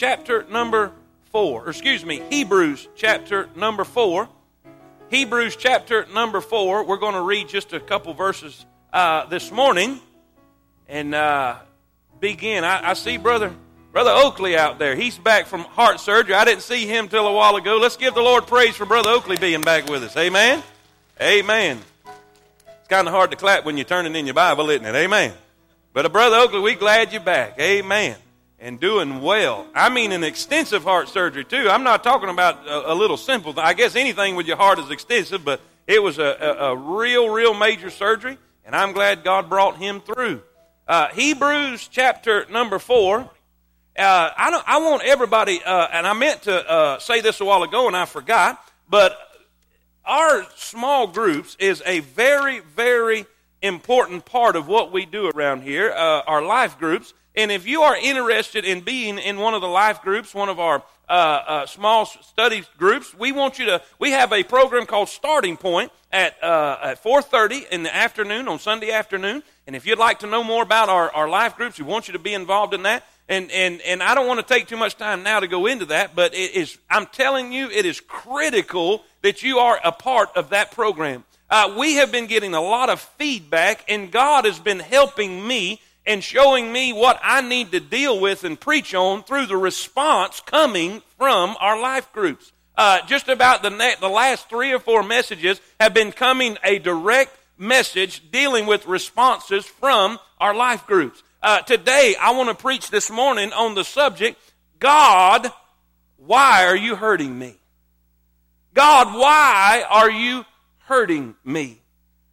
chapter number 4, or excuse me, Hebrews chapter number 4. Hebrews chapter number 4. We're going to read just a couple verses uh, this morning and uh, begin. I, I see Brother Brother Oakley out there. He's back from heart surgery. I didn't see him till a while ago. Let's give the Lord praise for Brother Oakley being back with us. Amen. Amen. It's kind of hard to clap when you're turning in your Bible, isn't it? Amen. But Brother Oakley, we glad you're back. Amen. And doing well. I mean, an extensive heart surgery too. I'm not talking about a, a little simple. I guess anything with your heart is extensive, but it was a, a, a real, real major surgery, and I'm glad God brought him through. Uh, Hebrews chapter number four uh, I, don't, I want everybody, uh, and I meant to uh, say this a while ago and I forgot, but our small groups is a very, very important part of what we do around here, uh, our life groups. And if you are interested in being in one of the life groups, one of our uh, uh, small study groups, we want you to. We have a program called Starting Point at at 4:30 in the afternoon on Sunday afternoon. And if you'd like to know more about our, our life groups, we want you to be involved in that. And, and, and I don't want to take too much time now to go into that, but it is, I'm telling you, it is critical that you are a part of that program. Uh, we have been getting a lot of feedback, and God has been helping me and showing me what I need to deal with and preach on through the response coming from our life groups. Uh, just about the, ne- the last three or four messages have been coming a direct message dealing with responses from our life groups. Uh, today, I want to preach this morning on the subject God, why are you hurting me? God, why are you hurting me?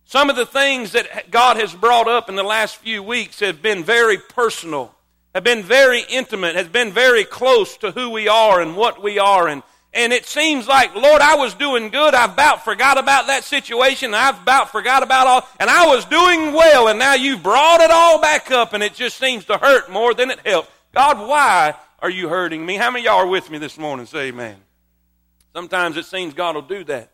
Some of the things that God has brought up in the last few weeks have been very personal, have been very intimate, has been very close to who we are and what we are and and it seems like, Lord, I was doing good. I about forgot about that situation. I've about forgot about all, and I was doing well, and now you've brought it all back up, and it just seems to hurt more than it helps. God, why are you hurting me? How many y'all are with me this morning? Say amen. Sometimes it seems God will do that.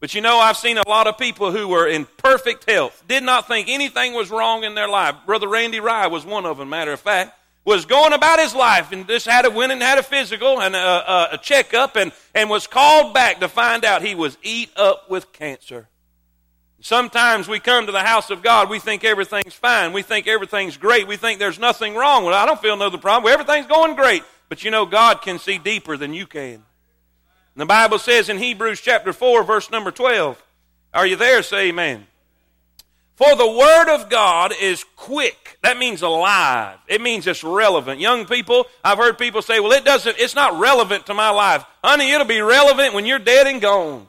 But you know, I've seen a lot of people who were in perfect health, did not think anything was wrong in their life. Brother Randy Rye was one of them, matter of fact was going about his life and just had a went and had a physical and a, a, checkup and, and was called back to find out he was eat up with cancer. Sometimes we come to the house of God, we think everything's fine. We think everything's great. We think there's nothing wrong. Well, I don't feel no problem. Everything's going great. But you know, God can see deeper than you can. And the Bible says in Hebrews chapter 4, verse number 12, are you there? Say amen. For the Word of God is quick. That means alive. It means it's relevant. Young people, I've heard people say, well, it doesn't, it's not relevant to my life. Honey, it'll be relevant when you're dead and gone.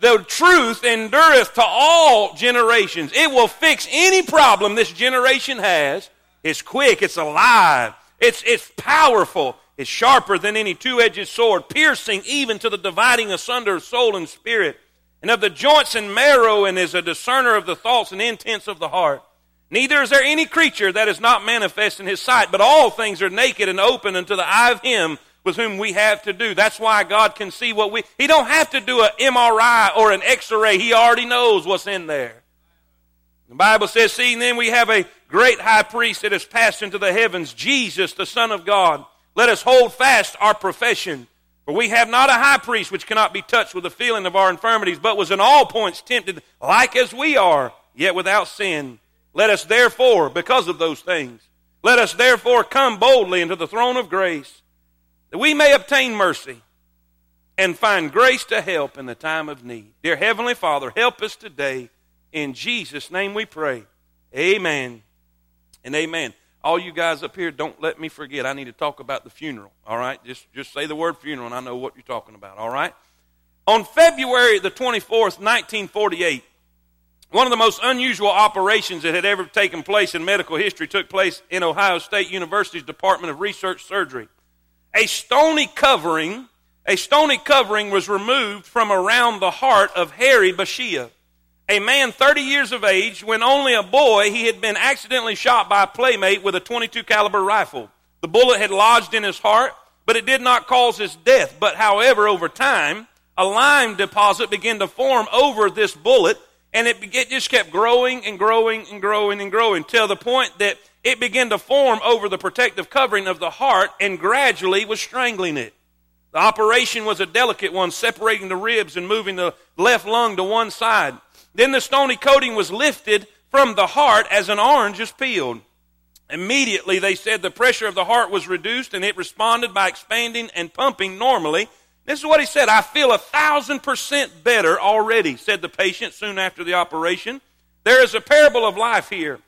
The truth endureth to all generations. It will fix any problem this generation has. It's quick, it's alive, it's, it's powerful, it's sharper than any two edged sword, piercing even to the dividing asunder of soul and spirit and of the joints and marrow, and is a discerner of the thoughts and intents of the heart. Neither is there any creature that is not manifest in his sight, but all things are naked and open unto the eye of him with whom we have to do. That's why God can see what we, he don't have to do an MRI or an x-ray. He already knows what's in there. The Bible says, seeing then we have a great high priest that has passed into the heavens, Jesus, the Son of God. Let us hold fast our profession. For we have not a high priest which cannot be touched with the feeling of our infirmities, but was in all points tempted like as we are, yet without sin. Let us therefore, because of those things, let us therefore come boldly into the throne of grace, that we may obtain mercy and find grace to help in the time of need. Dear Heavenly Father, help us today. In Jesus' name we pray. Amen and amen all you guys up here, don't let me forget. I need to talk about the funeral. All right, just just say the word funeral, and I know what you're talking about. All right. On February the 24th, 1948, one of the most unusual operations that had ever taken place in medical history took place in Ohio State University's Department of Research Surgery. A stony covering, a stony covering was removed from around the heart of Harry Bashia a man 30 years of age when only a boy he had been accidentally shot by a playmate with a 22 caliber rifle the bullet had lodged in his heart but it did not cause his death but however over time a lime deposit began to form over this bullet and it, it just kept growing and growing and growing and growing till the point that it began to form over the protective covering of the heart and gradually was strangling it. The operation was a delicate one, separating the ribs and moving the left lung to one side. Then the stony coating was lifted from the heart as an orange is peeled. Immediately, they said the pressure of the heart was reduced and it responded by expanding and pumping normally. This is what he said I feel a thousand percent better already, said the patient soon after the operation. There is a parable of life here.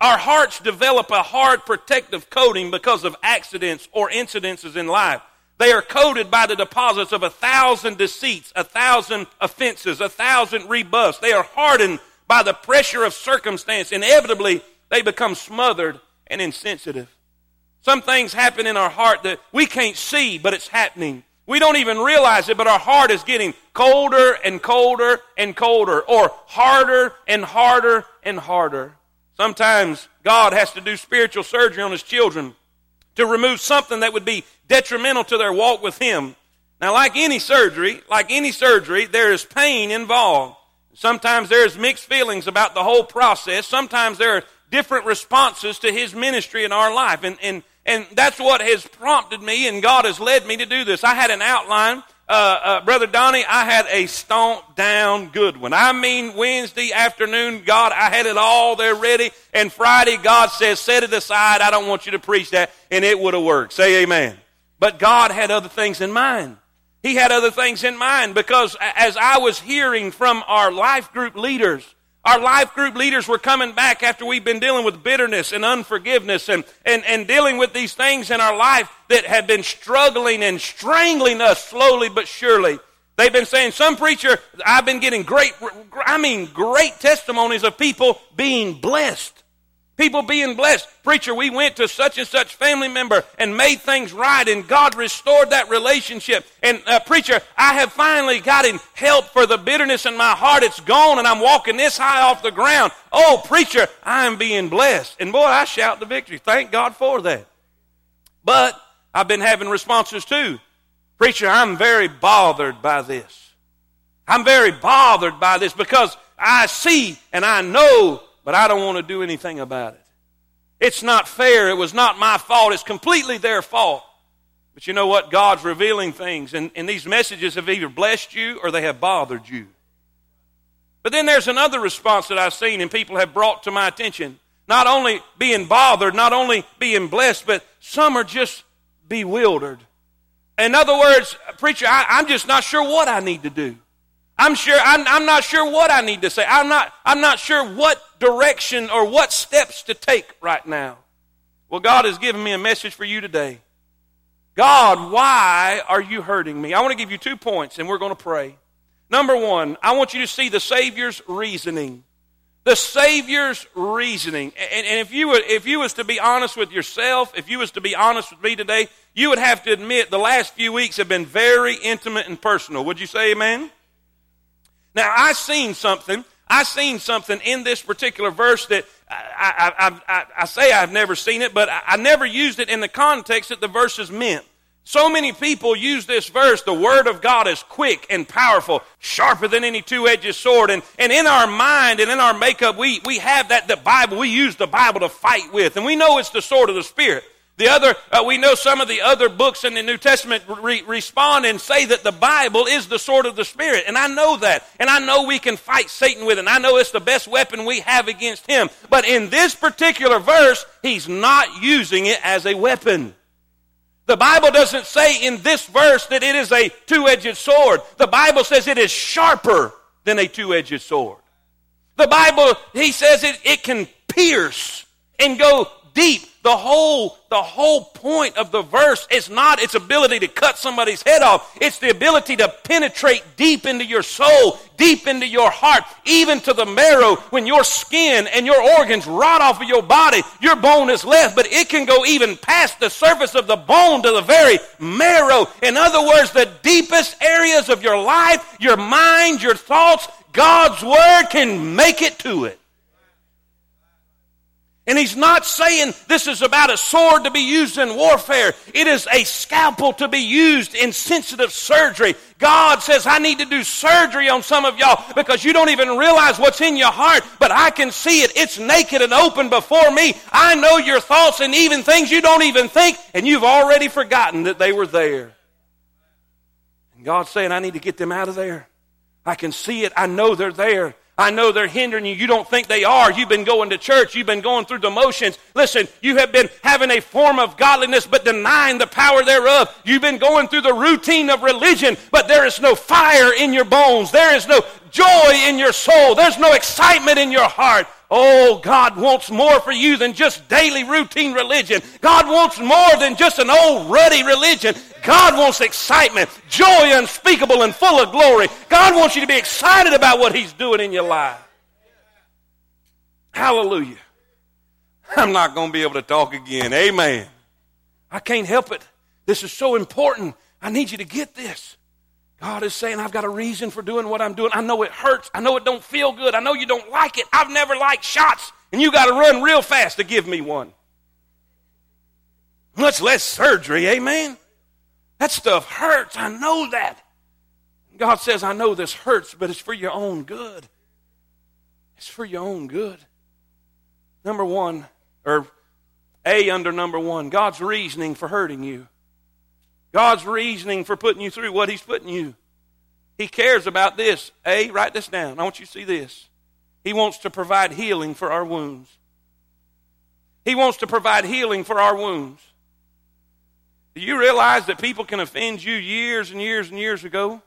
Our hearts develop a hard protective coating because of accidents or incidences in life. They are coated by the deposits of a thousand deceits, a thousand offenses, a thousand rebuffs. They are hardened by the pressure of circumstance. Inevitably, they become smothered and insensitive. Some things happen in our heart that we can't see, but it's happening. We don't even realize it, but our heart is getting colder and colder and colder, or harder and harder and harder. Sometimes God has to do spiritual surgery on his children to remove something that would be detrimental to their walk with him. Now, like any surgery, like any surgery, there is pain involved. Sometimes there's mixed feelings about the whole process. Sometimes there are different responses to his ministry in our life. And, and, and that's what has prompted me, and God has led me to do this. I had an outline. Uh, uh, Brother Donnie, I had a stomp down good one. I mean, Wednesday afternoon, God, I had it all there ready. And Friday, God says, set it aside. I don't want you to preach that. And it would have worked. Say amen. But God had other things in mind. He had other things in mind because as I was hearing from our life group leaders, our life group leaders were coming back after we've been dealing with bitterness and unforgiveness and, and, and dealing with these things in our life that had been struggling and strangling us slowly but surely. They've been saying, some preacher, I've been getting great, I mean, great testimonies of people being blessed. People being blessed. Preacher, we went to such and such family member and made things right, and God restored that relationship. And uh, preacher, I have finally gotten help for the bitterness in my heart. It's gone, and I'm walking this high off the ground. Oh, preacher, I am being blessed. And boy, I shout the victory. Thank God for that. But I've been having responses too. Preacher, I'm very bothered by this. I'm very bothered by this because I see and I know but I don't want to do anything about it. It's not fair. It was not my fault. It's completely their fault. But you know what? God's revealing things, and, and these messages have either blessed you or they have bothered you. But then there's another response that I've seen and people have brought to my attention. Not only being bothered, not only being blessed, but some are just bewildered. In other words, preacher, I, I'm just not sure what I need to do. I'm sure, I'm, I'm, not sure what I need to say. I'm not, I'm not sure what direction or what steps to take right now. Well, God has given me a message for you today. God, why are you hurting me? I want to give you two points and we're going to pray. Number one, I want you to see the Savior's reasoning. The Savior's reasoning. And, and if you would, if you was to be honest with yourself, if you was to be honest with me today, you would have to admit the last few weeks have been very intimate and personal. Would you say amen? Now, I seen something. I seen something in this particular verse that I, I, I, I say I've never seen it, but I never used it in the context that the verse is meant. So many people use this verse, the Word of God is quick and powerful, sharper than any two-edged sword. And, and in our mind and in our makeup, we, we have that, the Bible, we use the Bible to fight with. And we know it's the sword of the Spirit. The other, uh, we know some of the other books in the New Testament re- respond and say that the Bible is the sword of the Spirit. And I know that. And I know we can fight Satan with it. And I know it's the best weapon we have against him. But in this particular verse, he's not using it as a weapon. The Bible doesn't say in this verse that it is a two-edged sword. The Bible says it is sharper than a two-edged sword. The Bible, he says it, it can pierce and go deep. The whole, the whole point of the verse is not its ability to cut somebody's head off. It's the ability to penetrate deep into your soul, deep into your heart, even to the marrow. When your skin and your organs rot off of your body, your bone is left, but it can go even past the surface of the bone to the very marrow. In other words, the deepest areas of your life, your mind, your thoughts, God's Word can make it to it. And he's not saying this is about a sword to be used in warfare. It is a scalpel to be used in sensitive surgery. God says, I need to do surgery on some of y'all because you don't even realize what's in your heart, but I can see it. It's naked and open before me. I know your thoughts and even things you don't even think, and you've already forgotten that they were there. And God's saying, I need to get them out of there. I can see it. I know they're there. I know they're hindering you. You don't think they are. You've been going to church. You've been going through the motions. Listen, you have been having a form of godliness but denying the power thereof. You've been going through the routine of religion, but there is no fire in your bones. There is no joy in your soul. There's no excitement in your heart. Oh, God wants more for you than just daily routine religion. God wants more than just an old ruddy religion. God wants excitement, joy unspeakable and full of glory. God wants you to be excited about what He's doing in your life. Hallelujah. I'm not going to be able to talk again. Amen. I can't help it. This is so important. I need you to get this. God is saying, I've got a reason for doing what I'm doing. I know it hurts. I know it don't feel good. I know you don't like it. I've never liked shots, and you got to run real fast to give me one. Much less surgery, amen? That stuff hurts. I know that. God says, I know this hurts, but it's for your own good. It's for your own good. Number one, or A under number one, God's reasoning for hurting you. God's reasoning for putting you through what He's putting you. He cares about this. A, write this down. I want you to see this. He wants to provide healing for our wounds. He wants to provide healing for our wounds. Do you realize that people can offend you years and years and years ago?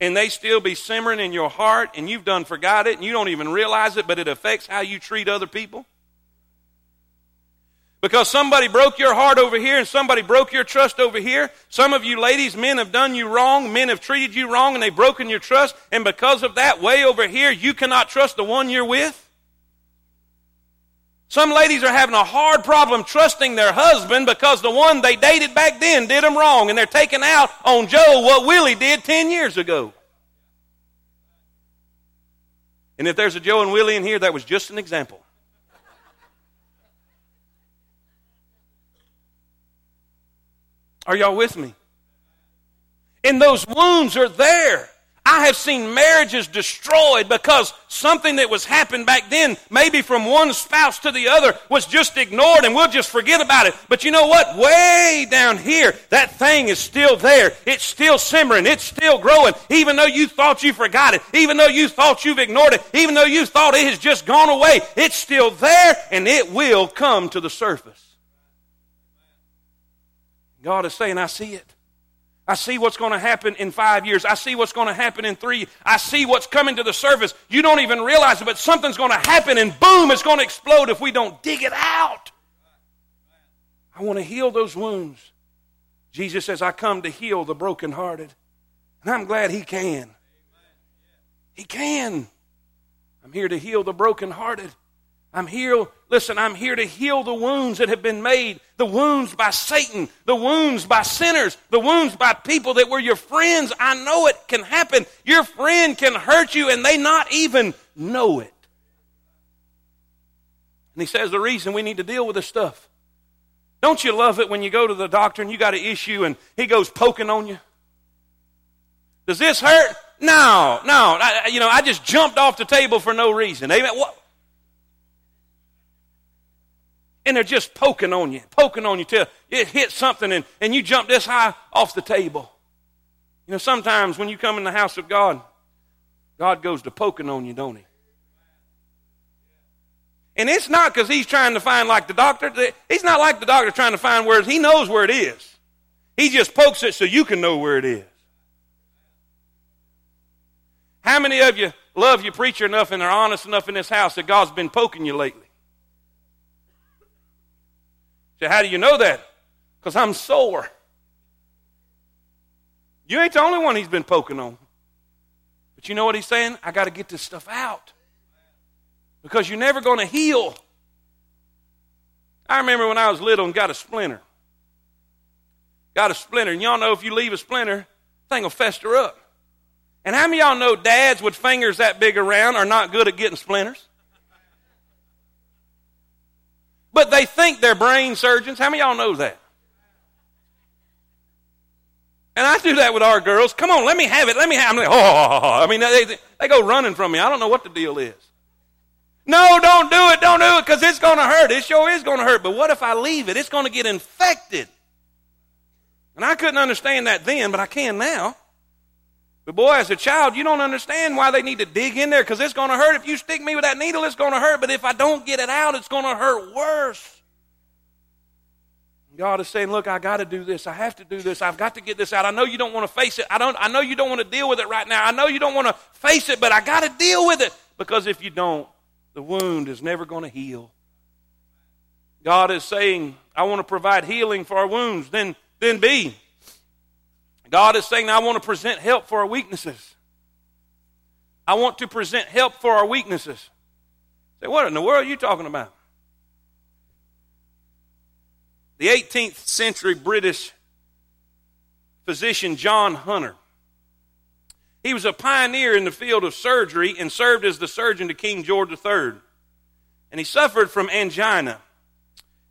And they still be simmering in your heart, and you've done forgot it, and you don't even realize it, but it affects how you treat other people? Because somebody broke your heart over here and somebody broke your trust over here. Some of you ladies, men have done you wrong. Men have treated you wrong and they've broken your trust. And because of that, way over here, you cannot trust the one you're with. Some ladies are having a hard problem trusting their husband because the one they dated back then did them wrong and they're taking out on Joe what Willie did 10 years ago. And if there's a Joe and Willie in here, that was just an example. Are y'all with me? And those wounds are there. I have seen marriages destroyed because something that was happened back then, maybe from one spouse to the other, was just ignored and we'll just forget about it. But you know what? Way down here, that thing is still there. It's still simmering. It's still growing. Even though you thought you forgot it, even though you thought you've ignored it, even though you thought it has just gone away, it's still there and it will come to the surface. God is saying, I see it. I see what's going to happen in five years. I see what's going to happen in three. I see what's coming to the surface. You don't even realize it, but something's going to happen and boom, it's going to explode if we don't dig it out. I want to heal those wounds. Jesus says, I come to heal the brokenhearted. And I'm glad He can. He can. I'm here to heal the brokenhearted. I'm here, listen, I'm here to heal the wounds that have been made. The wounds by Satan, the wounds by sinners, the wounds by people that were your friends. I know it can happen. Your friend can hurt you and they not even know it. And he says the reason we need to deal with this stuff. Don't you love it when you go to the doctor and you got an issue and he goes poking on you? Does this hurt? No, no. I, you know, I just jumped off the table for no reason. Amen. What? And they're just poking on you, poking on you till it hits something and, and you jump this high off the table. You know, sometimes when you come in the house of God, God goes to poking on you, don't he? And it's not because he's trying to find like the doctor. He's not like the doctor trying to find where he knows where it is. He just pokes it so you can know where it is. How many of you love your preacher enough and are honest enough in this house that God's been poking you lately? So how do you know that? Because I'm sore. You ain't the only one he's been poking on. But you know what he's saying? I got to get this stuff out. Because you're never going to heal. I remember when I was little and got a splinter. Got a splinter. And y'all know if you leave a splinter, thing will fester up. And how many y'all know dads with fingers that big around are not good at getting splinters? But they think they're brain surgeons. How many of y'all know that? And I do that with our girls. Come on, let me have it. Let me have it. oh, I mean, they, they go running from me. I don't know what the deal is. No, don't do it. Don't do it because it's going to hurt. It sure is going to hurt. But what if I leave it? It's going to get infected. And I couldn't understand that then, but I can now. But boy, as a child, you don't understand why they need to dig in there because it's going to hurt. If you stick me with that needle, it's going to hurt. But if I don't get it out, it's going to hurt worse. God is saying, "Look, I got to do this. I have to do this. I've got to get this out. I know you don't want to face it. I don't. I know you don't want to deal with it right now. I know you don't want to face it, but I got to deal with it because if you don't, the wound is never going to heal." God is saying, "I want to provide healing for our wounds." Then, then B. God is saying, I want to present help for our weaknesses. I want to present help for our weaknesses. Say, what in the world are you talking about? The 18th century British physician John Hunter. He was a pioneer in the field of surgery and served as the surgeon to King George III. And he suffered from angina.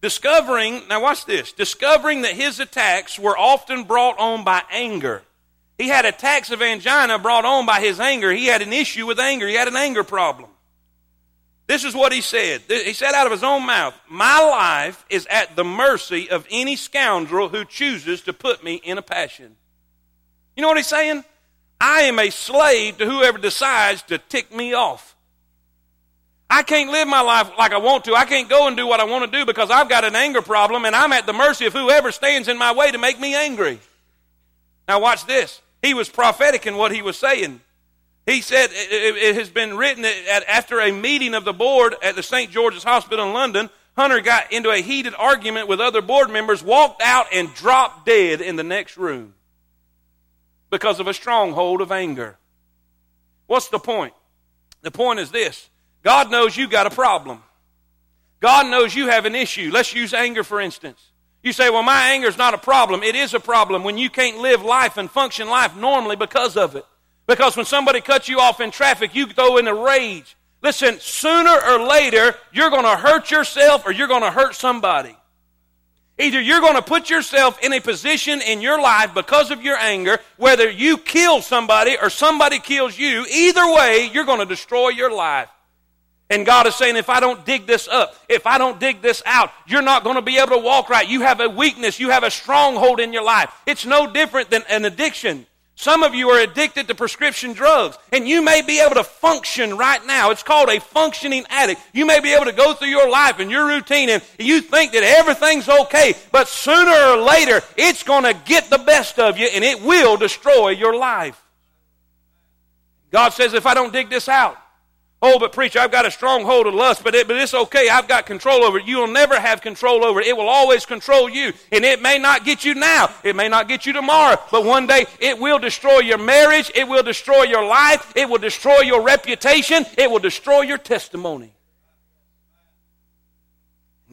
Discovering, now watch this, discovering that his attacks were often brought on by anger. He had attacks of angina brought on by his anger. He had an issue with anger. He had an anger problem. This is what he said. He said out of his own mouth, My life is at the mercy of any scoundrel who chooses to put me in a passion. You know what he's saying? I am a slave to whoever decides to tick me off. I can't live my life like I want to. I can't go and do what I want to do because I've got an anger problem and I'm at the mercy of whoever stands in my way to make me angry. Now, watch this. He was prophetic in what he was saying. He said it has been written that after a meeting of the board at the St. George's Hospital in London, Hunter got into a heated argument with other board members, walked out, and dropped dead in the next room because of a stronghold of anger. What's the point? The point is this God knows you got a problem. God knows you have an issue. Let's use anger for instance. You say, well, my anger is not a problem. It is a problem when you can't live life and function life normally because of it. Because when somebody cuts you off in traffic, you go into rage. Listen, sooner or later, you're going to hurt yourself or you're going to hurt somebody. Either you're going to put yourself in a position in your life because of your anger, whether you kill somebody or somebody kills you, either way, you're going to destroy your life. And God is saying, if I don't dig this up, if I don't dig this out, you're not going to be able to walk right. You have a weakness. You have a stronghold in your life. It's no different than an addiction. Some of you are addicted to prescription drugs, and you may be able to function right now. It's called a functioning addict. You may be able to go through your life and your routine, and you think that everything's okay, but sooner or later, it's going to get the best of you, and it will destroy your life. God says, if I don't dig this out, Oh, but preacher, I've got a stronghold of lust, but, it, but it's okay. I've got control over it. You'll never have control over it. It will always control you. And it may not get you now. It may not get you tomorrow. But one day it will destroy your marriage. It will destroy your life. It will destroy your reputation. It will destroy your testimony.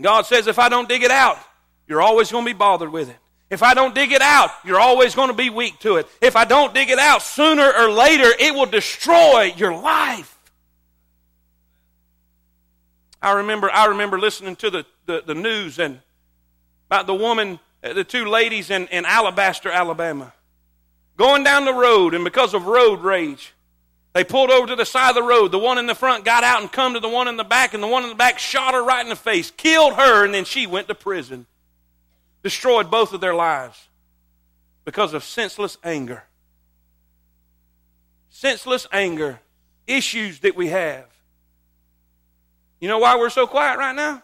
God says, if I don't dig it out, you're always going to be bothered with it. If I don't dig it out, you're always going to be weak to it. If I don't dig it out, sooner or later, it will destroy your life. I remember, I remember listening to the, the, the news and about the woman, uh, the two ladies in, in Alabaster, Alabama, going down the road, and because of road rage, they pulled over to the side of the road. The one in the front got out and come to the one in the back, and the one in the back shot her right in the face, killed her, and then she went to prison. Destroyed both of their lives because of senseless anger. Senseless anger, issues that we have. You know why we're so quiet right now?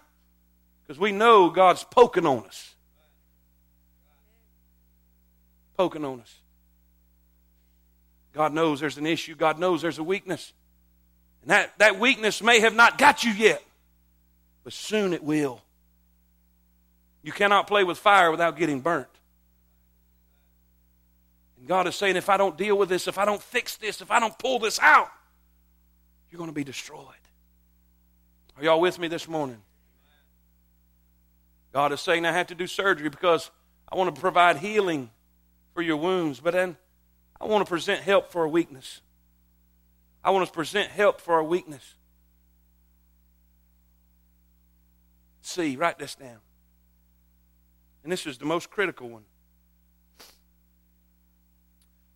Because we know God's poking on us. Poking on us. God knows there's an issue. God knows there's a weakness. And that, that weakness may have not got you yet, but soon it will. You cannot play with fire without getting burnt. And God is saying, if I don't deal with this, if I don't fix this, if I don't pull this out, you're going to be destroyed. Are y'all with me this morning? God is saying I have to do surgery because I want to provide healing for your wounds, but then I want to present help for a weakness. I want to present help for our weakness. See, Write this down. And this is the most critical one.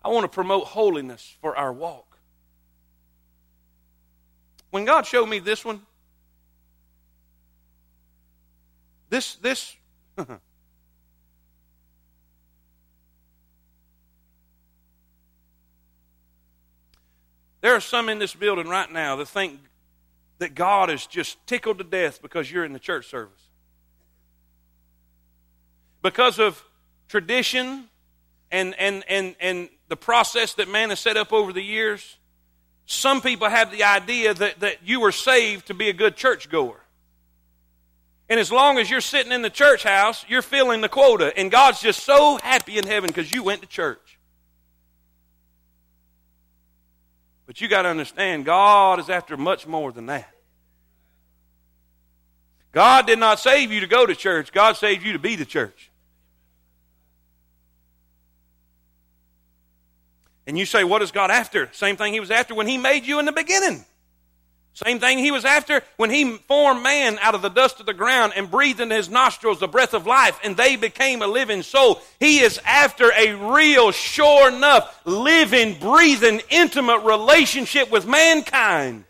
I want to promote holiness for our walk. When God showed me this one, this, this, there are some in this building right now that think that God is just tickled to death because you're in the church service. Because of tradition and, and, and, and the process that man has set up over the years, some people have the idea that, that you were saved to be a good church goer. And as long as you're sitting in the church house, you're filling the quota. And God's just so happy in heaven because you went to church. But you got to understand, God is after much more than that. God did not save you to go to church, God saved you to be the church. And you say, what is God after? Same thing He was after when He made you in the beginning. Same thing He was after when He formed man out of the dust of the ground and breathed into his nostrils the breath of life, and they became a living soul. He is after a real, sure enough, living, breathing, intimate relationship with mankind.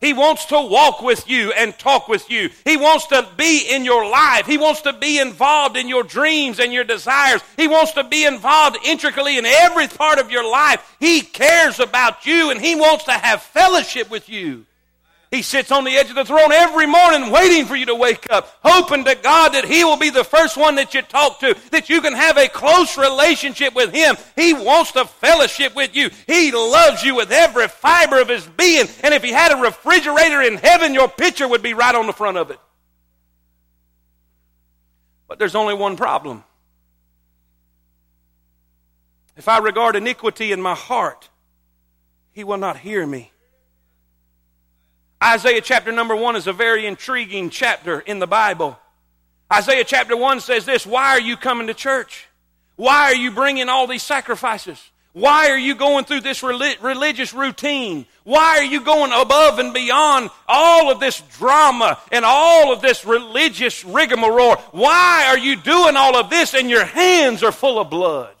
He wants to walk with you and talk with you. He wants to be in your life. He wants to be involved in your dreams and your desires. He wants to be involved intricately in every part of your life. He cares about you and He wants to have fellowship with you. He sits on the edge of the throne every morning waiting for you to wake up, hoping to God that He will be the first one that you talk to, that you can have a close relationship with Him. He wants to fellowship with you. He loves you with every fiber of His being. And if He had a refrigerator in heaven, your picture would be right on the front of it. But there's only one problem. If I regard iniquity in my heart, He will not hear me. Isaiah chapter number one is a very intriguing chapter in the Bible. Isaiah chapter one says this Why are you coming to church? Why are you bringing all these sacrifices? Why are you going through this religious routine? Why are you going above and beyond all of this drama and all of this religious rigmarole? Why are you doing all of this and your hands are full of blood?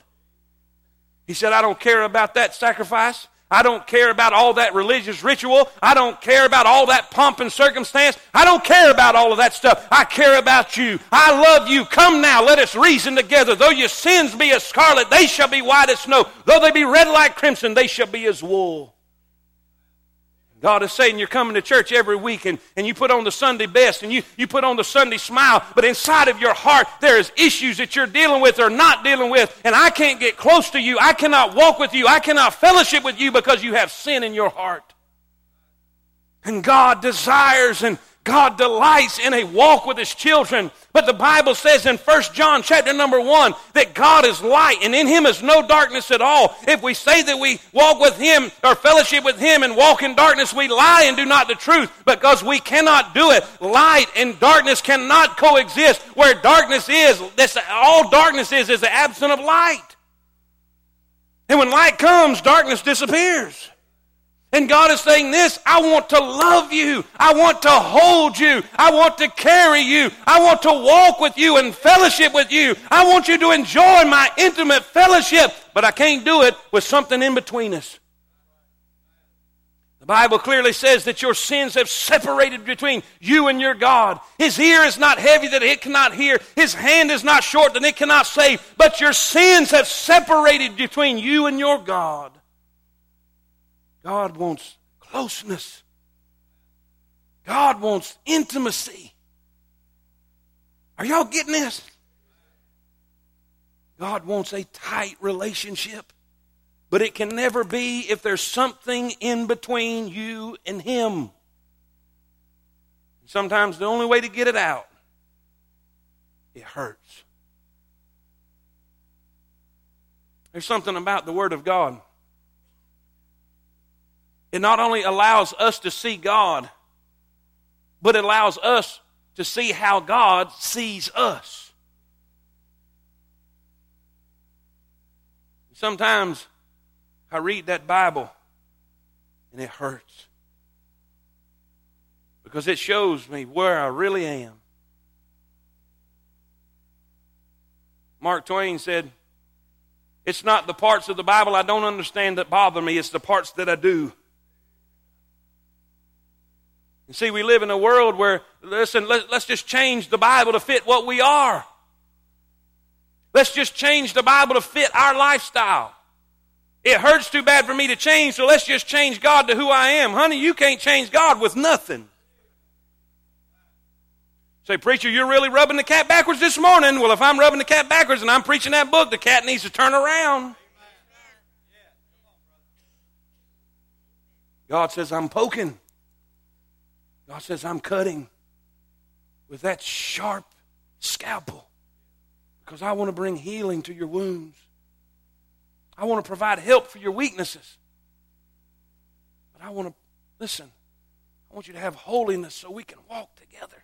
He said, I don't care about that sacrifice. I don't care about all that religious ritual. I don't care about all that pomp and circumstance. I don't care about all of that stuff. I care about you. I love you. Come now, let us reason together. Though your sins be as scarlet, they shall be white as snow. Though they be red like crimson, they shall be as wool. God is saying you're coming to church every week and, and you put on the Sunday best and you, you put on the Sunday smile, but inside of your heart there is issues that you're dealing with or not dealing with, and I can't get close to you. I cannot walk with you. I cannot fellowship with you because you have sin in your heart. And God desires and God delights in a walk with his children. But the Bible says in 1 John chapter number 1 that God is light and in him is no darkness at all. If we say that we walk with him or fellowship with him and walk in darkness, we lie and do not the truth because we cannot do it. Light and darkness cannot coexist. Where darkness is, that's all darkness is is the absence of light. And when light comes, darkness disappears. And God is saying this I want to love you. I want to hold you. I want to carry you. I want to walk with you and fellowship with you. I want you to enjoy my intimate fellowship. But I can't do it with something in between us. The Bible clearly says that your sins have separated between you and your God. His ear is not heavy that it cannot hear. His hand is not short that it cannot save. But your sins have separated between you and your God. God wants closeness. God wants intimacy. Are y'all getting this? God wants a tight relationship, but it can never be if there's something in between you and Him. Sometimes the only way to get it out, it hurts. There's something about the Word of God it not only allows us to see God, but it allows us to see how God sees us. Sometimes I read that Bible and it hurts because it shows me where I really am. Mark Twain said, It's not the parts of the Bible I don't understand that bother me, it's the parts that I do. And see, we live in a world where, listen, let, us just change the Bible to fit what we are. Let's just change the Bible to fit our lifestyle. It hurts too bad for me to change, so let's just change God to who I am. Honey, you can't change God with nothing. Say, preacher, you're really rubbing the cat backwards this morning. Well, if I'm rubbing the cat backwards and I'm preaching that book, the cat needs to turn around. God says, I'm poking. God says, I'm cutting with that sharp scalpel because I want to bring healing to your wounds. I want to provide help for your weaknesses. But I want to, listen, I want you to have holiness so we can walk together.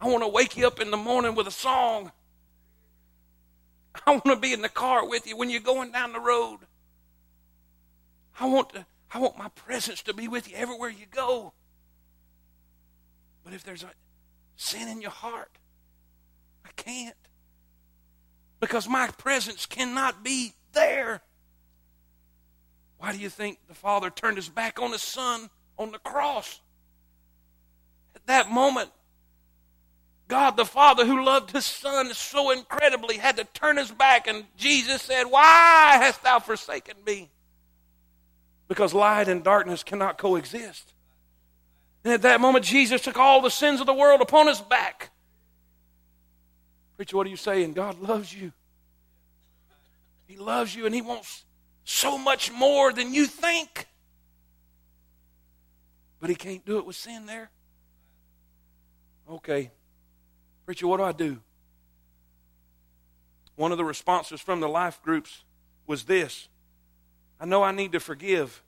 I want to wake you up in the morning with a song. I want to be in the car with you when you're going down the road. I want to I want my presence to be with you everywhere you go. But if there's a sin in your heart, I can't. Because my presence cannot be there. Why do you think the Father turned his back on his Son on the cross? At that moment, God the Father, who loved his Son so incredibly, had to turn his back, and Jesus said, Why hast thou forsaken me? Because light and darkness cannot coexist. And at that moment, Jesus took all the sins of the world upon his back. Preacher, what are you saying? God loves you. He loves you and he wants so much more than you think. But he can't do it with sin there. Okay. Preacher, what do I do? One of the responses from the life groups was this I know I need to forgive.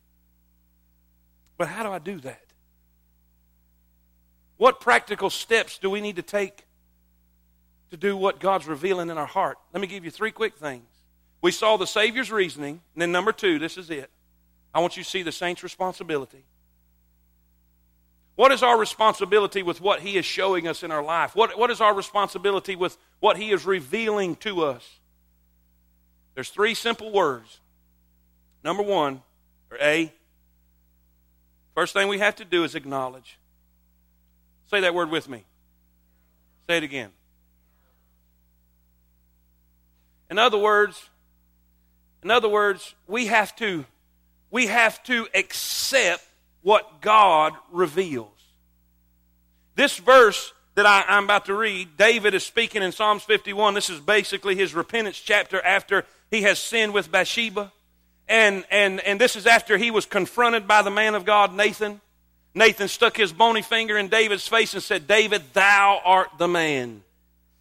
But how do I do that? What practical steps do we need to take to do what God's revealing in our heart? Let me give you three quick things. We saw the Savior's reasoning, and then number two, this is it. I want you to see the saint's responsibility. What is our responsibility with what He is showing us in our life? What, what is our responsibility with what He is revealing to us? There's three simple words Number one, or A, first thing we have to do is acknowledge. Say that word with me. Say it again. In other words, in other words, we have to we have to accept what God reveals. This verse that I, am about to read, David is speaking in Psalms 51. This is basically his repentance chapter after he has sinned with Bathsheba. And, and, and this is after he was confronted by the man of God, Nathan. Nathan stuck his bony finger in David's face and said, David, thou art the man.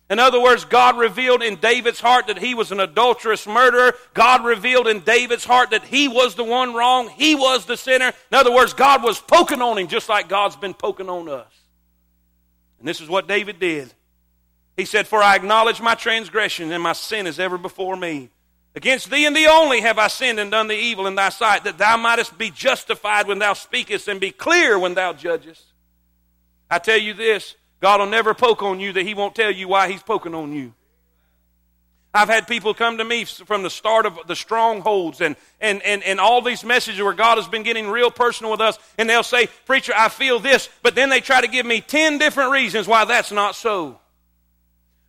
In other words, God revealed in David's heart that he was an adulterous murderer. God revealed in David's heart that he was the one wrong. He was the sinner. In other words, God was poking on him just like God's been poking on us. And this is what David did. He said, For I acknowledge my transgression, and my sin is ever before me. Against thee and thee only have I sinned and done the evil in thy sight, that thou mightest be justified when thou speakest and be clear when thou judgest. I tell you this God will never poke on you that he won't tell you why he's poking on you. I've had people come to me from the start of the strongholds and, and, and, and all these messages where God has been getting real personal with us, and they'll say, Preacher, I feel this, but then they try to give me 10 different reasons why that's not so.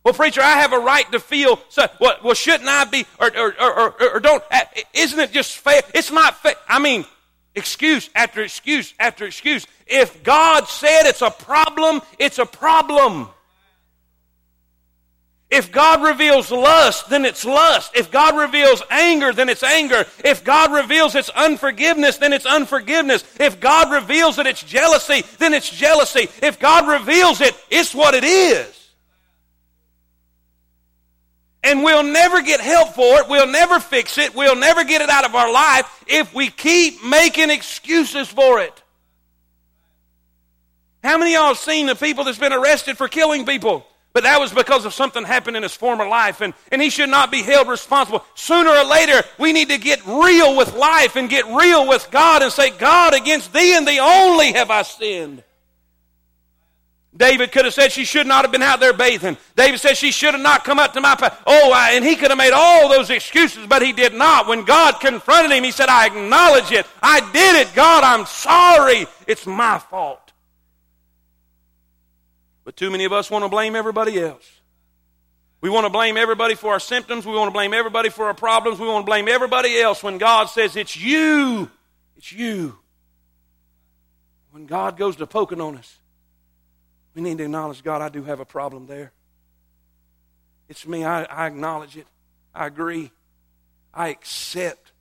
Well, preacher, I have a right to feel. So, well, well shouldn't I be? Or, or, or, or, don't? Uh, isn't it just fair? It's not fair. I mean, excuse after excuse after excuse. If God said it's a problem, it's a problem. If God reveals lust, then it's lust. If God reveals anger, then it's anger. If God reveals it's unforgiveness, then it's unforgiveness. If God reveals that it's jealousy, then it's jealousy. If God reveals it, it's what it is. And we'll never get help for it. We'll never fix it. We'll never get it out of our life if we keep making excuses for it. How many of y'all seen the people that's been arrested for killing people? But that was because of something happened in his former life, and, and he should not be held responsible. Sooner or later, we need to get real with life and get real with God and say, God, against thee and thee only have I sinned. David could have said she should not have been out there bathing. David said she should have not come up to my path. Oh, I, and he could have made all those excuses, but he did not. When God confronted him, he said, I acknowledge it. I did it. God, I'm sorry. It's my fault. But too many of us want to blame everybody else. We want to blame everybody for our symptoms. We want to blame everybody for our problems. We want to blame everybody else when God says, It's you. It's you. When God goes to poking on us, we need to acknowledge, God, I do have a problem there. It's me. I, I acknowledge it. I agree. I accept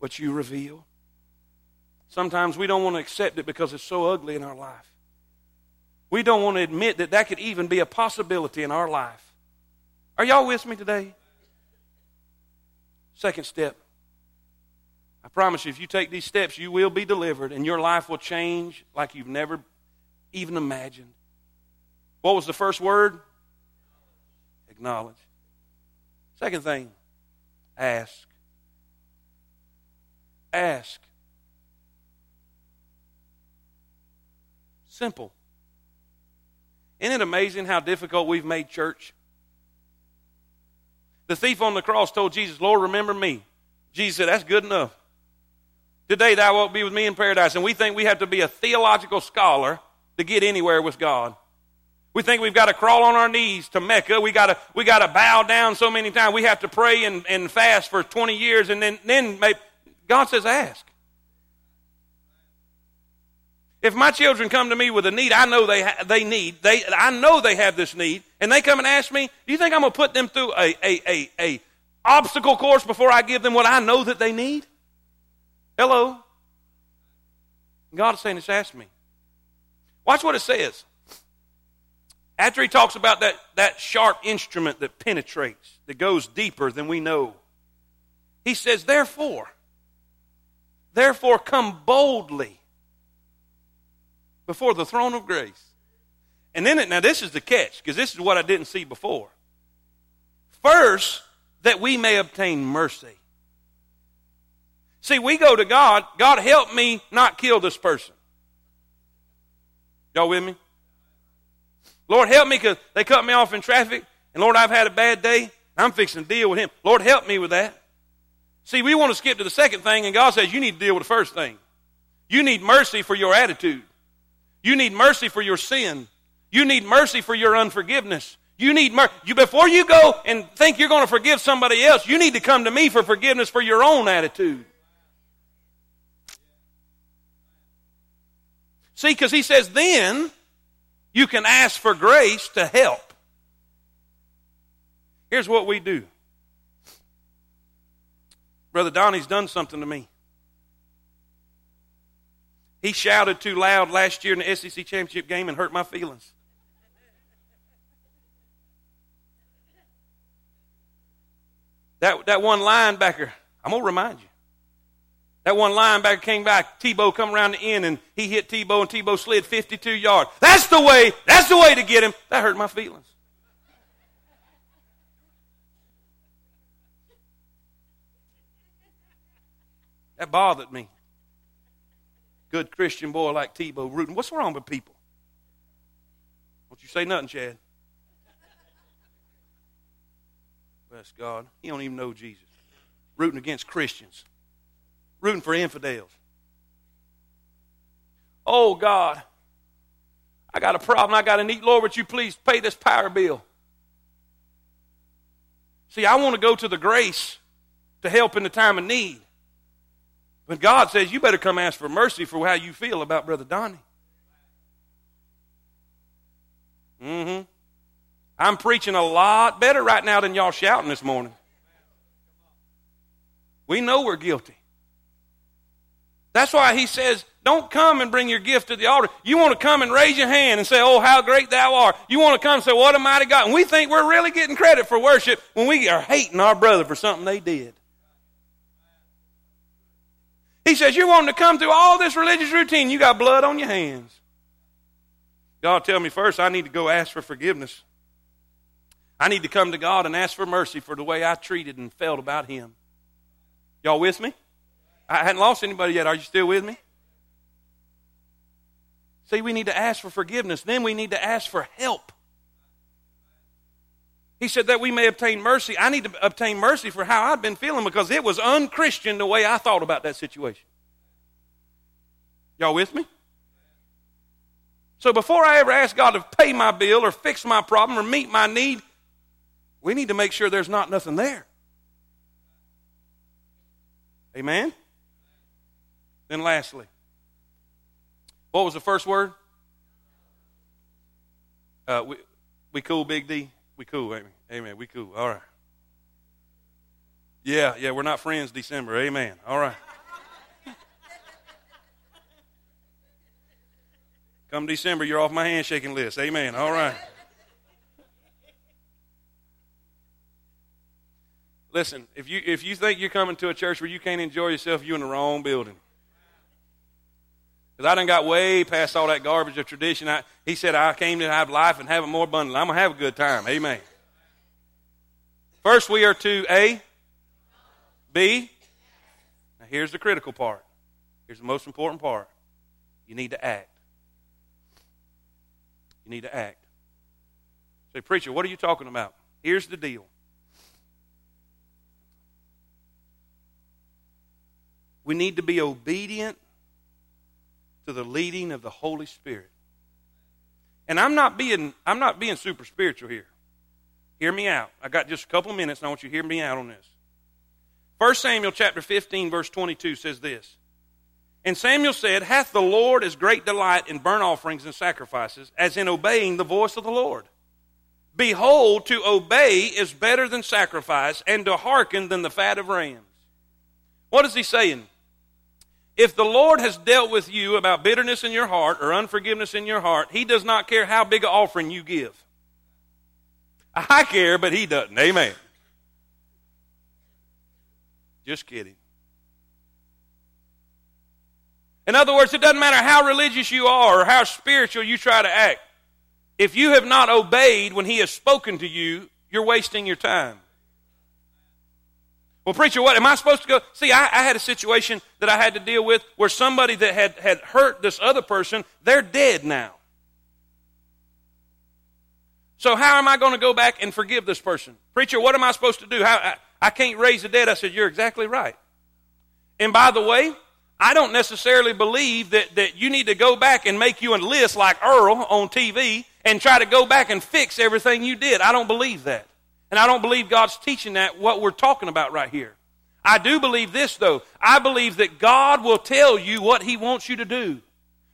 what you reveal. Sometimes we don't want to accept it because it's so ugly in our life. We don't want to admit that that could even be a possibility in our life. Are y'all with me today? Second step. I promise you, if you take these steps, you will be delivered and your life will change like you've never even imagined. What was the first word? Acknowledge. Second thing, ask. Ask. Simple. Isn't it amazing how difficult we've made church? The thief on the cross told Jesus, Lord, remember me. Jesus said, That's good enough. Today thou wilt be with me in paradise. And we think we have to be a theological scholar to get anywhere with God. We think we've got to crawl on our knees to Mecca. We got to, we got to bow down so many times. We have to pray and, and fast for 20 years. And then, then maybe, God says, ask. If my children come to me with a need, I know they, ha- they need, they, I know they have this need, and they come and ask me, do you think I'm going to put them through a, a, a, a obstacle course before I give them what I know that they need? Hello? God is saying, just ask me. Watch what it says. After he talks about that, that sharp instrument that penetrates, that goes deeper than we know, he says, Therefore, therefore come boldly before the throne of grace. And then, it, now this is the catch, because this is what I didn't see before. First, that we may obtain mercy. See, we go to God, God help me not kill this person. Y'all with me? Lord, help me because they cut me off in traffic, and Lord, I've had a bad day. I'm fixing to deal with him. Lord, help me with that. See, we want to skip to the second thing, and God says you need to deal with the first thing. You need mercy for your attitude. You need mercy for your sin. You need mercy for your unforgiveness. You need mercy. You, before you go and think you're going to forgive somebody else, you need to come to me for forgiveness for your own attitude. See, because he says, then you can ask for grace to help. Here's what we do. Brother Donnie's done something to me. He shouted too loud last year in the SEC championship game and hurt my feelings. That, that one linebacker, I'm going to remind you. That one linebacker came back, Tebow come around the end and he hit Tebow and Tebow slid 52 yards. That's the way, that's the way to get him. That hurt my feelings. That bothered me. Good Christian boy like Tebow rooting. What's wrong with people? Don't you say nothing, Chad. Bless God. He don't even know Jesus. Rooting against Christians rooting for infidels. Oh, God, I got a problem. I got a need. Lord, would you please pay this power bill? See, I want to go to the grace to help in the time of need. But God says, you better come ask for mercy for how you feel about Brother Donnie. Mm-hmm. I'm preaching a lot better right now than y'all shouting this morning. We know we're guilty. That's why he says, don't come and bring your gift to the altar. You want to come and raise your hand and say, Oh, how great thou art. You want to come and say, What a mighty God. And we think we're really getting credit for worship when we are hating our brother for something they did. He says, You're wanting to come through all this religious routine. You got blood on your hands. God tell me first, I need to go ask for forgiveness. I need to come to God and ask for mercy for the way I treated and felt about Him. Y'all with me? I hadn't lost anybody yet. Are you still with me? See, we need to ask for forgiveness. Then we need to ask for help. He said that we may obtain mercy. I need to obtain mercy for how I've been feeling because it was unchristian the way I thought about that situation. Y'all with me? So before I ever ask God to pay my bill or fix my problem or meet my need, we need to make sure there's not nothing there. Amen? Then lastly, what was the first word? Uh, we, we cool, Big D? We cool, amen. Amen. We cool. All right. Yeah, yeah, we're not friends December. Amen. All right. Come December, you're off my handshaking list. Amen. All right. Listen, if you if you think you're coming to a church where you can't enjoy yourself, you're in the wrong building. Because I done got way past all that garbage of tradition. I, he said, I came to have life and have it more abundantly. I'm going to have a good time. Amen. First, we are to A, B. Now, here's the critical part. Here's the most important part. You need to act. You need to act. Say, preacher, what are you talking about? Here's the deal. We need to be obedient to the leading of the Holy Spirit. And I'm not being I'm not being super spiritual here. Hear me out. I got just a couple minutes and I want you to hear me out on this. 1 Samuel chapter 15 verse 22 says this. And Samuel said, Hath the Lord as great delight in burnt offerings and sacrifices as in obeying the voice of the Lord? Behold, to obey is better than sacrifice, and to hearken than the fat of rams. What is he saying? If the Lord has dealt with you about bitterness in your heart or unforgiveness in your heart, He does not care how big an offering you give. I care, but He doesn't. Amen. Just kidding. In other words, it doesn't matter how religious you are or how spiritual you try to act. If you have not obeyed when He has spoken to you, you're wasting your time. Well, preacher, what am I supposed to go? See, I, I, had a situation that I had to deal with where somebody that had, had hurt this other person, they're dead now. So how am I going to go back and forgive this person? Preacher, what am I supposed to do? How, I, I can't raise the dead. I said, You're exactly right. And by the way, I don't necessarily believe that, that you need to go back and make you a list like Earl on TV and try to go back and fix everything you did. I don't believe that. And I don't believe God's teaching that what we're talking about right here. I do believe this, though. I believe that God will tell you what He wants you to do.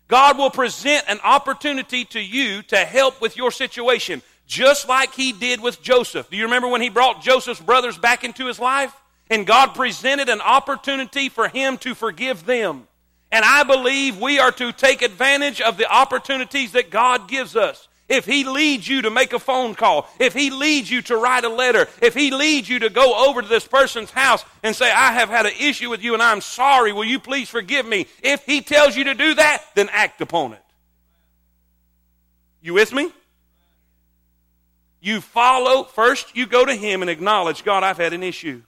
God will present an opportunity to you to help with your situation, just like He did with Joseph. Do you remember when He brought Joseph's brothers back into his life? And God presented an opportunity for him to forgive them. And I believe we are to take advantage of the opportunities that God gives us if He leads you to make a phone call, if He leads you to write a letter, if He leads you to go over to this person's house and say, I have had an issue with you and I'm sorry, will you please forgive me? If He tells you to do that, then act upon it. You with me? You follow, first you go to Him and acknowledge, God, I've had an issue.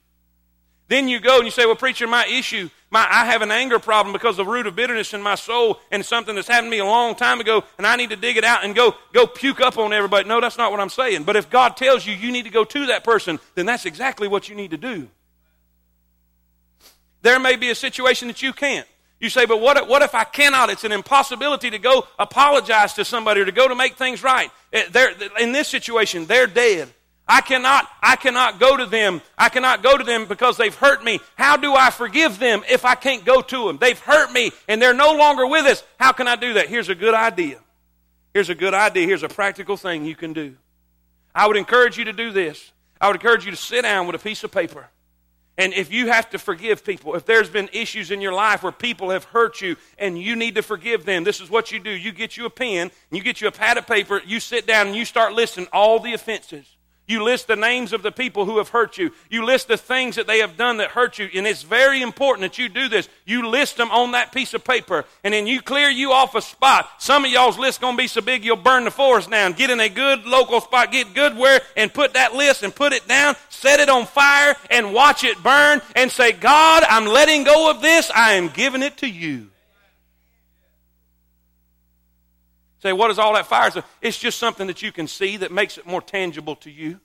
Then you go and you say, Well, preacher, my issue, my, I have an anger problem because of the root of bitterness in my soul and something that's happened to me a long time ago, and I need to dig it out and go, go puke up on everybody. No, that's not what I'm saying. But if God tells you you need to go to that person, then that's exactly what you need to do. There may be a situation that you can't. You say, but what what if I cannot? It's an impossibility to go apologize to somebody or to go to make things right. Eh, they're, in this situation, they're dead. I cannot, I cannot go to them. I cannot go to them because they've hurt me. How do I forgive them if I can't go to them? They've hurt me and they're no longer with us. How can I do that? Here's a good idea. Here's a good idea. Here's a practical thing you can do. I would encourage you to do this. I would encourage you to sit down with a piece of paper. And if you have to forgive people, if there's been issues in your life where people have hurt you and you need to forgive them, this is what you do. You get you a pen, you get you a pad of paper, you sit down and you start listing all the offenses. You list the names of the people who have hurt you. You list the things that they have done that hurt you. And it's very important that you do this. You list them on that piece of paper. And then you clear you off a spot. Some of y'all's list going to be so big you'll burn the forest down. Get in a good local spot. Get good where and put that list and put it down. Set it on fire and watch it burn and say, God, I'm letting go of this. I am giving it to you. Say, what is all that fire? It's just something that you can see that makes it more tangible to you.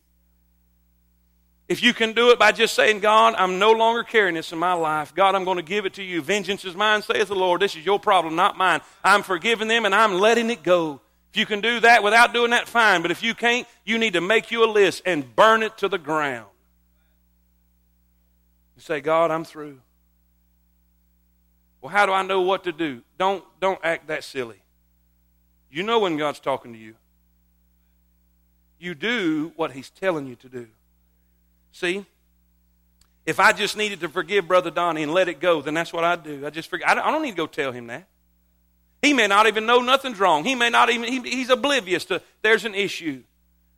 If you can do it by just saying, God, I'm no longer carrying this in my life. God, I'm going to give it to you. Vengeance is mine, saith the Lord. This is your problem, not mine. I'm forgiving them and I'm letting it go. If you can do that without doing that, fine. But if you can't, you need to make you a list and burn it to the ground. You say, God, I'm through. Well, how do I know what to do? Don't, don't act that silly. You know when God's talking to you. You do what He's telling you to do. See? If I just needed to forgive Brother Donnie and let it go, then that's what I'd do. I just forget. I don't need to go tell him that. He may not even know nothing's wrong. He may not even, he, he's oblivious to there's an issue.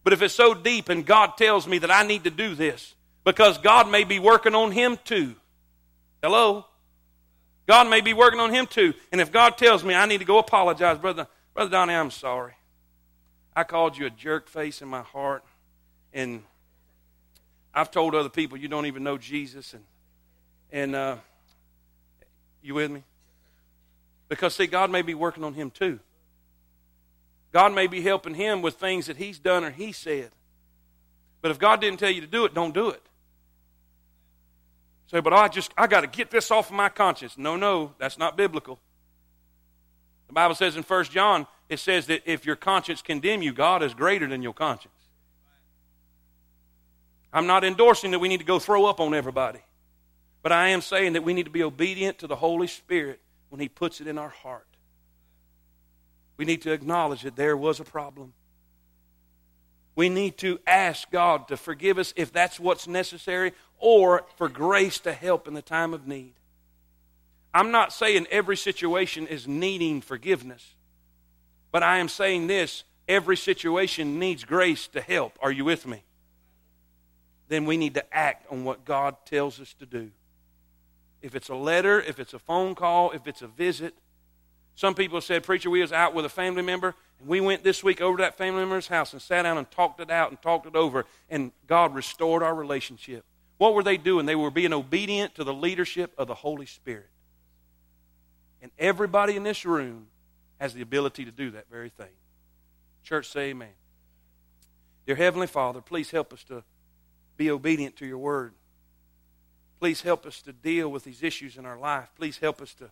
But if it's so deep and God tells me that I need to do this, because God may be working on him too. Hello? God may be working on him too. And if God tells me I need to go apologize, brother, brother Donnie, I'm sorry. I called you a jerk face in my heart, and I've told other people you don't even know Jesus, and and uh, you with me? Because see, God may be working on him too. God may be helping him with things that he's done or he said. But if God didn't tell you to do it, don't do it. Say, but I just I got to get this off of my conscience. No, no, that's not biblical. The Bible says in 1 John, it says that if your conscience condemn you, God is greater than your conscience. I'm not endorsing that we need to go throw up on everybody. But I am saying that we need to be obedient to the Holy Spirit when He puts it in our heart. We need to acknowledge that there was a problem. We need to ask God to forgive us if that's what's necessary or for grace to help in the time of need. I'm not saying every situation is needing forgiveness, but I am saying this every situation needs grace to help. Are you with me? then we need to act on what God tells us to do. If it's a letter, if it's a phone call, if it's a visit. Some people said, Preacher, we was out with a family member, and we went this week over to that family member's house and sat down and talked it out and talked it over, and God restored our relationship. What were they doing? They were being obedient to the leadership of the Holy Spirit. And everybody in this room has the ability to do that very thing. Church, say amen. Dear Heavenly Father, please help us to be obedient to your word. Please help us to deal with these issues in our life. Please help us to